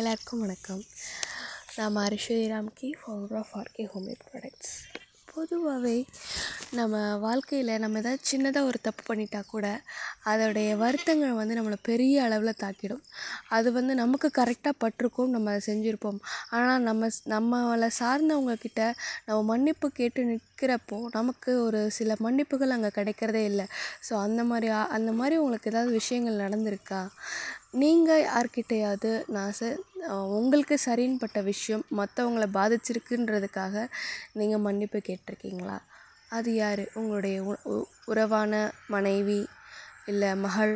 எல்லாருக்கும் வணக்கம். நான் Aishwarya Ramki founder of RK homemade products பொதுவாகவே நம்ம வாழ்க்கையில் நம்ம ஏதாவது சின்னதாக ஒரு தப்பு பண்ணிட்டா கூட அதோடைய வருத்தங்கள் வந்து நம்மளை பெரிய அளவில் தாக்கிடும். அது வந்து நமக்கு கரெக்டாக பட்டிருக்கும் நம்ம அதை செஞ்சுருப்போம். ஆனால் நம்ம நம்மளை சார்ந்தவங்கக்கிட்ட நம்ம மன்னிப்பு கேட்டு நிற்கிறப்போ நமக்கு ஒரு சில மன்னிப்புகள் அங்கே கிடைக்கிறதே இல்லை. ஸோ அந்த மாதிரி அந்த மாதிரி உங்களுக்கு ஏதாவது விஷயங்கள் நடந்திருக்கா? நீங்கள் யார்கிட்டையாவது நான் ச உங்களுக்கு சரின்னு பட்ட விஷயம் மற்றவங்கள பாதிச்சிருக்குன்றதுக்காக நீங்கள் மன்னிப்பு கேட்டிருக்கீங்களா? அது யார்? உங்களுடைய உ- உ- உறவான மனைவி இல்லை மகள்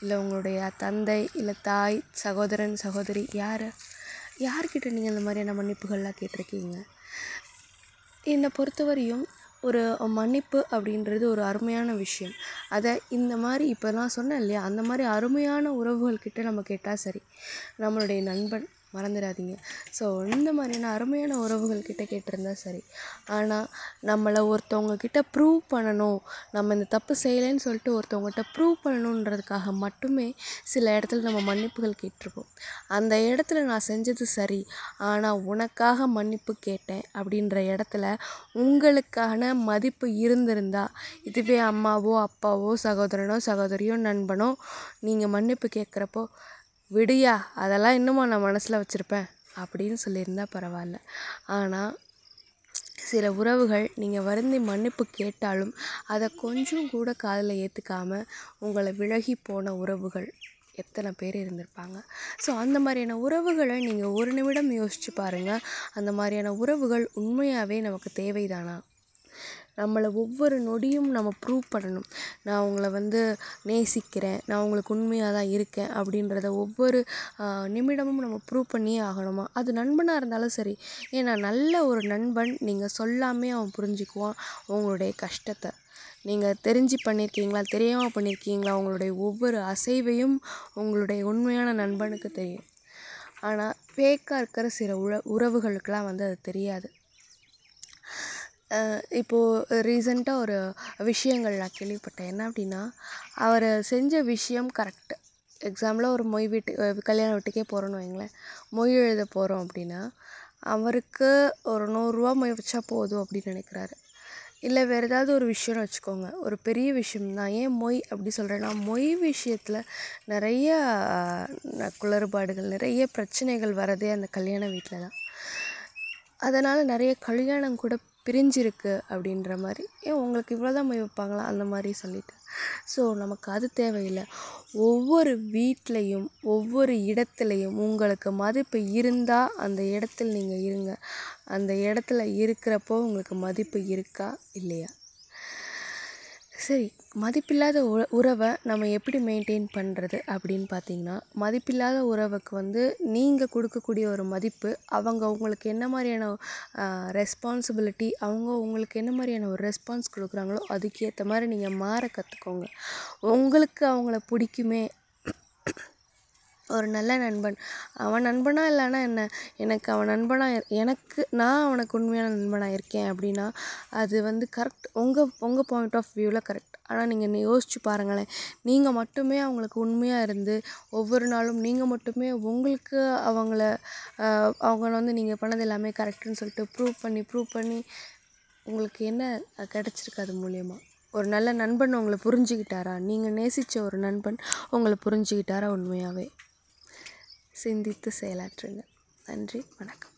இல்லை உங்களுடைய தந்தை இல்லை தாய் சகோதரன் சகோதரி யார்? யார்கிட்ட நீங்கள் இந்த மாதிரியான மன்னிப்புகள்லாம் கேட்டிருக்கீங்க? என்னை பொறுத்தவரையும் ஒரு மன்னிப்பு அப்படின்றது ஒரு அருமையான விஷயம். அதை இந்த மாதிரி இப்போ நான் சொன்னேன் இல்லையா? அந்த மாதிரி அருமையான உறவுகள்கிட்ட நம்ம கேட்டால் சரி. நம்மளுடைய நண்பன் மறந்துடாதீங்க. ஸோ இந்த மாதிரியான அருமையான உறவுகள் கிட்ட கேட்டிருந்தா சரி. ஆனால் நம்மளை ஒருத்தவங்க கிட்ட ப்ரூவ் பண்ணணும். நம்ம இந்த தப்பு செய்யலைன்னு சொல்லிட்டு ஒருத்தவங்ககிட்ட ப்ரூவ் பண்ணணுன்றதுக்காக மட்டுமே சில இடத்துல நம்ம மன்னிப்புகள் கேட்டிருப்போம். அந்த இடத்துல நான் செஞ்சது சரி. ஆனால் உனக்காக மன்னிப்பு கேட்டேன் அப்படின்ற இடத்துல உங்களுக்கான மதிப்பு இருந்திருந்தா இதுவே அம்மாவோ அப்பாவோ சகோதரனோ சகோதரியோ நண்பனோ நீங்கள் மன்னிப்பு கேட்குறப்போ விடியா அதெல்லாம் இன்னுமா நான் மனசில் வச்சுருப்பேன் அப்படின்னு சொல்லியிருந்தா பரவாயில்ல. ஆனால் சில உறவுகள் நீங்கள் வருந்தி மன்னிப்பு கேட்டாலும் அதை கொஞ்சம் கூட காதில் ஏற்றுக்காம உங்களை விலகி போன உறவுகள் எத்தனை பேர் இருந்திருப்பாங்க. ஸோ அந்த மாதிரியான உறவுகளை நீங்கள் ஒரு நிமிடம் யோசித்து பாருங்கள் அந்த மாதிரியான உறவுகள் உண்மையாகவே நமக்கு தேவைதானா? நம்மளை ஒவ்வொரு நொடியும் நம்ம ப்ரூவ் பண்ணணும். நான் உங்களை வந்து நேசிக்கிறேன் நான் உங்களுக்கு உண்மையாக தான் இருக்கேன் அப்படின்றத ஒவ்வொரு நிமிடமும் நம்ம ப்ரூவ் பண்ணியே ஆகணுமா? அது நண்பனாக இருந்தாலும் சரி. ஏன்னா நல்ல ஒரு நண்பன் நீங்கள் சொல்லாமே அவன் புரிஞ்சுக்குவான் உங்களுடைய கஷ்டத்தை. நீங்கள் தெரிஞ்சு பண்ணியிருக்கீங்களா தெரியாமல் பண்ணியிருக்கீங்களா உங்களுடைய ஒவ்வொரு அசைவையும் உங்களுடைய உண்மையான நண்பனுக்கு தெரியும். ஆனால் ஃபேக்காக இருக்கிற சில உற உறவுகளுக்கெல்லாம் வந்து அது தெரியாது. இப்போது ரீசெண்டாக ஒரு விஷயங்கள் நான் கேள்விப்பட்டேன். என்ன அப்படின்னா அவர் செஞ்ச விஷயம் கரெக்டு எக்ஸாம்பிளாக ஒரு மொய் வீட்டு கல்யாண வீட்டுக்கே போகிறோன்னு வைங்களேன். மொய் எழுத போகிறோம் அப்படின்னா அவருக்கு ஒரு நூறுரூவா மொய் வச்சா போதும் அப்படின்னு நினைக்கிறாரு. இல்லை வேறு ஏதாவது ஒரு விஷயம்னு வச்சுக்கோங்க. ஒரு பெரிய விஷயம் நான் ஏன் மொய் அப்படி சொல்கிறேன்னா மொய் விஷயத்தில் நிறைய குளறுபாடுகள் நிறைய பிரச்சனைகள் வரதே அந்த கல்யாண வீட்டில் தான் அதனால் நிறைய கல்யாணம் கூட பிரிஞ்சிருக்கு அப்படின்ற மாதிரி. ஏன் உங்களுக்கு இவ்வளோ தான் வைப்பாங்களா? அந்த மாதிரி சொல்லிட்டு. ஸோ நமக்கு அது தேவையில்லை. ஒவ்வொரு வீட்லேயும் ஒவ்வொரு இடத்துலையும் உங்களுக்கு மதிப்பு இருந்தால் அந்த இடத்துல நீங்கள் இருங்க. அந்த இடத்துல இருக்கிறப்போ உங்களுக்கு மதிப்பு இருக்கா? இல்லையா? சரி மதிப்பில்லாத உ உறவை நம்ம எப்படி மெயின்டைன் பண்ணுறது அப்படின்னு பார்த்தீங்கன்னா மதிப்பில்லாத உறவுக்கு வந்து நீங்கள் கொடுக்கக்கூடிய ஒரு மதிப்பு அவங்க உங்களுக்கு என்ன மாதிரியான ரெஸ்பான்சிபிலிட்டி அவங்க உங்களுக்கு என்ன மாதிரியான ஒரு ரெஸ்பான்ஸ் கொடுக்குறாங்களோ அதுக்கேற்ற மாதிரி நீங்கள் மாற கற்றுக்கோங்க உங்களுக்கு அவங்கள பிடிக்குமே ஒரு நல்ல நண்பன். அவன் நண்பனாக இல்லைன்னா என்ன? எனக்கு அவன் நண்பனாக இரு- எனக்கு நான் அவனுக்கு உண்மையான நண்பனாக இருக்கேன் அப்படின்னா அது வந்து கரெக்ட் உங்கள் உங்கள் பாயிண்ட் ஆஃப் வியூவில் கரெக்ட் ஆனால் நீங்கள் யோசிச்சு பாருங்களேன். நீங்கள் மட்டுமே அவங்களுக்கு உண்மையாக இருந்து ஒவ்வொரு நாளும் நீங்கள் மட்டுமே உங்களுக்கு அவங்கள அவங்கள வந்து நீங்கள் பண்ணது எல்லாமே கரெக்டுன்னு சொல்லிட்டு ப்ரூவ் பண்ணி ப்ரூவ் பண்ணி உங்களுக்கு என்ன கிடச்சிருக்கு அது மூலயமா? ஒரு நல்ல நண்பன் உங்களை புரிஞ்சுக்கிட்டாரா? நீங்கள் நேசித்த ஒரு நண்பன் உங்களை புரிஞ்சுக்கிட்டாரா உண்மையாகவே சிந்தித்து செயலாற்றுங்க நன்றி வணக்கம்.